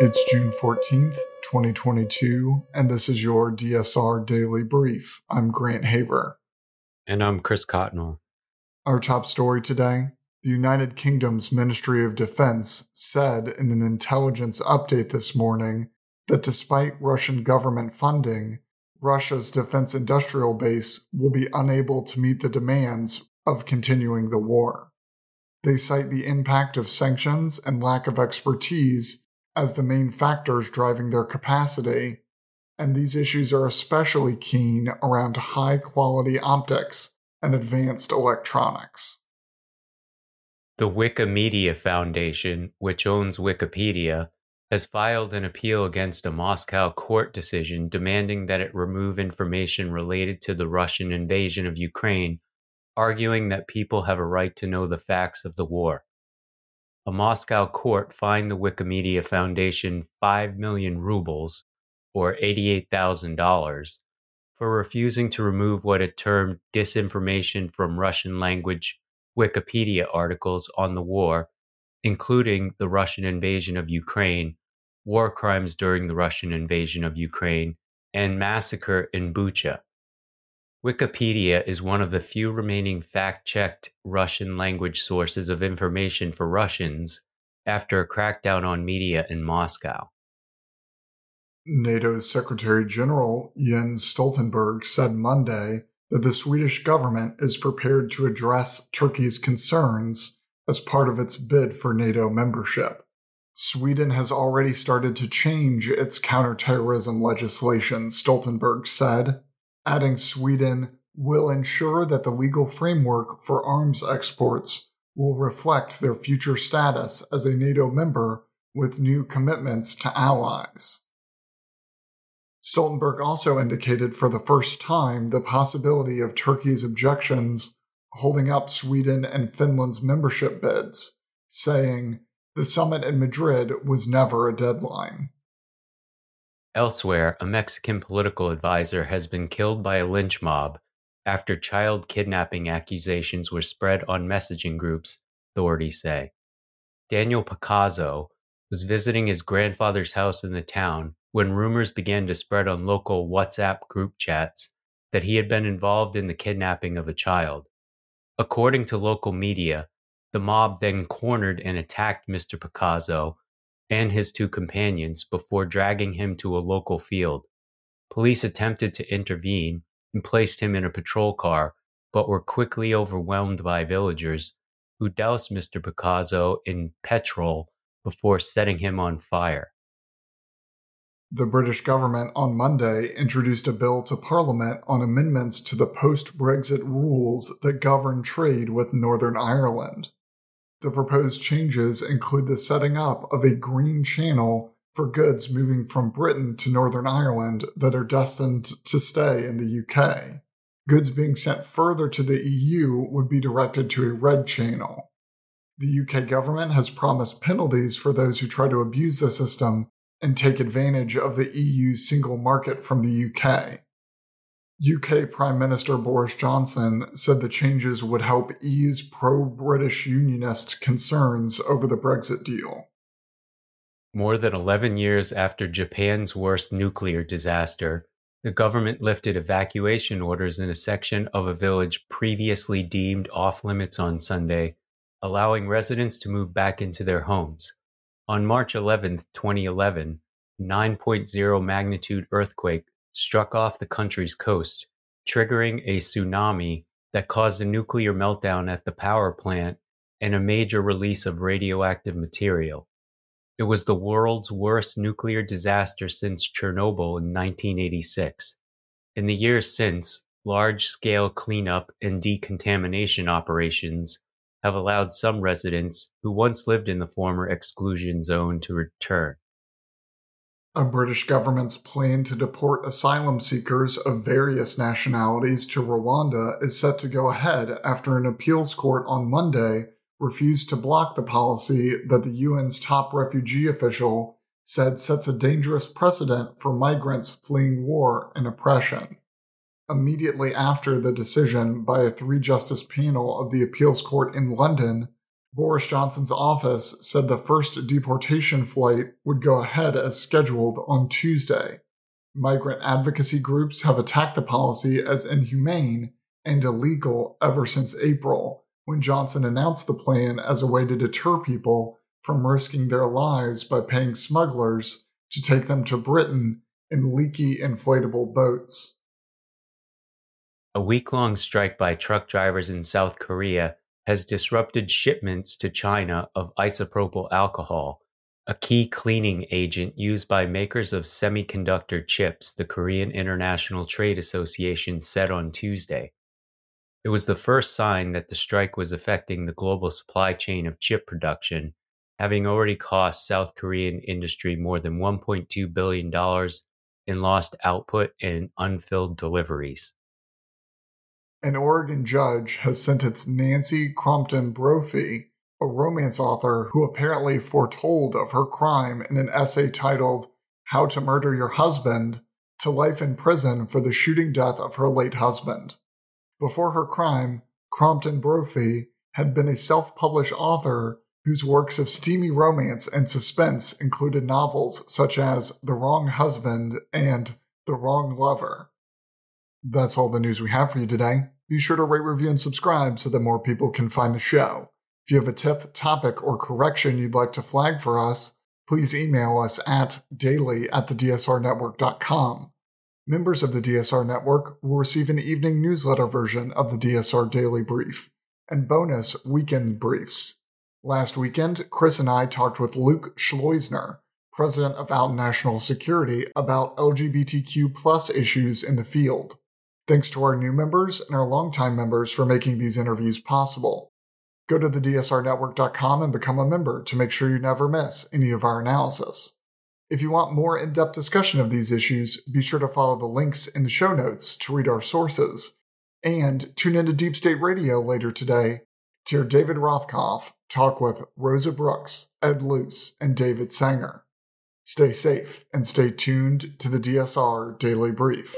It's June 14th, 2022, and this is your DSR Daily Brief. I'm Grant Haver. And I'm Chris Cotnell. Our top story today the United Kingdom's Ministry of Defense said in an intelligence update this morning that despite Russian government funding, Russia's defense industrial base will be unable to meet the demands of continuing the war. They cite the impact of sanctions and lack of expertise as the main factors driving their capacity, and these issues are especially keen around high quality optics and advanced electronics. The Wikimedia Foundation, which owns Wikipedia, has filed an appeal against a Moscow court decision demanding that it remove information related to the Russian invasion of Ukraine, arguing that people have a right to know the facts of the war. A Moscow court fined the Wikimedia Foundation 5 million rubles, or $88,000, for refusing to remove what it termed disinformation from Russian language Wikipedia articles on the war, including the Russian invasion of Ukraine, war crimes during the Russian invasion of Ukraine, and massacre in Bucha. Wikipedia is one of the few remaining fact checked Russian language sources of information for Russians after a crackdown on media in Moscow. NATO's Secretary General Jens Stoltenberg said Monday that the Swedish government is prepared to address Turkey's concerns as part of its bid for NATO membership. Sweden has already started to change its counterterrorism legislation, Stoltenberg said, adding Sweden will ensure that the legal framework for arms exports will reflect their future status as a NATO member with new commitments to allies. Stoltenberg also indicated for the first time the possibility of Turkey's objections holding up Sweden and Finland's membership bids, saying, The summit in Madrid was never a deadline. Elsewhere, a Mexican political advisor has been killed by a lynch mob after child kidnapping accusations were spread on messaging groups, authorities say. Daniel Picazo was visiting his grandfather's house in the town when rumors began to spread on local WhatsApp group chats that he had been involved in the kidnapping of a child. According to local media, the mob then cornered and attacked Mr. Picazo and his two companions before dragging him to a local field. Police attempted to intervene and placed him in a patrol car, but were quickly overwhelmed by villagers who doused Mr. Picazo in petrol before setting him on fire. The British government on Monday introduced a bill to Parliament on amendments to the post Brexit rules that govern trade with Northern Ireland. The proposed changes include the setting up of a green channel for goods moving from Britain to Northern Ireland that are destined to stay in the UK. Goods being sent further to the EU would be directed to a red channel. The UK government has promised penalties for those who try to abuse the system and take advantage of the EU's single market from the UK. UK Prime Minister Boris Johnson said the changes would help ease pro British unionist concerns over the Brexit deal. More than 11 years after Japan's worst nuclear disaster, the government lifted evacuation orders in a section of a village previously deemed off limits on Sunday, allowing residents to move back into their homes. On March 11, 2011, 9.0 magnitude earthquake struck off the country's coast, triggering a tsunami that caused a nuclear meltdown at the power plant and a major release of radioactive material. It was the world's worst nuclear disaster since Chernobyl in 1986. In the years since, large scale cleanup and decontamination operations have allowed some residents who once lived in the former exclusion zone to return. A British government's plan to deport asylum seekers of various nationalities to Rwanda is set to go ahead after an appeals court on Monday refused to block the policy that the UN's top refugee official said sets a dangerous precedent for migrants fleeing war and oppression. Immediately after the decision by a three justice panel of the appeals court in London Boris Johnson's office said the first deportation flight would go ahead as scheduled on Tuesday. Migrant advocacy groups have attacked the policy as inhumane and illegal ever since April, when Johnson announced the plan as a way to deter people from risking their lives by paying smugglers to take them to Britain in leaky inflatable boats. A week long strike by truck drivers in South Korea has disrupted shipments to China of isopropyl alcohol, a key cleaning agent used by makers of semiconductor chips, the Korean International Trade Association said on Tuesday. It was the first sign that the strike was affecting the global supply chain of chip production, having already cost South Korean industry more than $1.2 billion in lost output and unfilled deliveries. An Oregon judge has sentenced Nancy Crampton Brophy, a romance author who apparently foretold of her crime in an essay titled How to Murder Your Husband, to life in prison for the shooting death of her late husband. Before her crime, Crampton Brophy had been a self published author whose works of steamy romance and suspense included novels such as The Wrong Husband and The Wrong Lover. That's all the news we have for you today. Be sure to rate, review, and subscribe so that more people can find the show. If you have a tip, topic, or correction you'd like to flag for us, please email us at daily at thedsrnetwork.com. Members of the DSR Network will receive an evening newsletter version of the DSR Daily Brief and bonus weekend briefs. Last weekend, Chris and I talked with Luke Schleusner, president of Out National Security, about LGBTQ plus issues in the field. Thanks to our new members and our longtime members for making these interviews possible. Go to thedsrnetwork.com and become a member to make sure you never miss any of our analysis. If you want more in depth discussion of these issues, be sure to follow the links in the show notes to read our sources. And tune into Deep State Radio later today to hear David Rothkopf talk with Rosa Brooks, Ed Luce, and David Sanger. Stay safe and stay tuned to the DSR Daily Brief.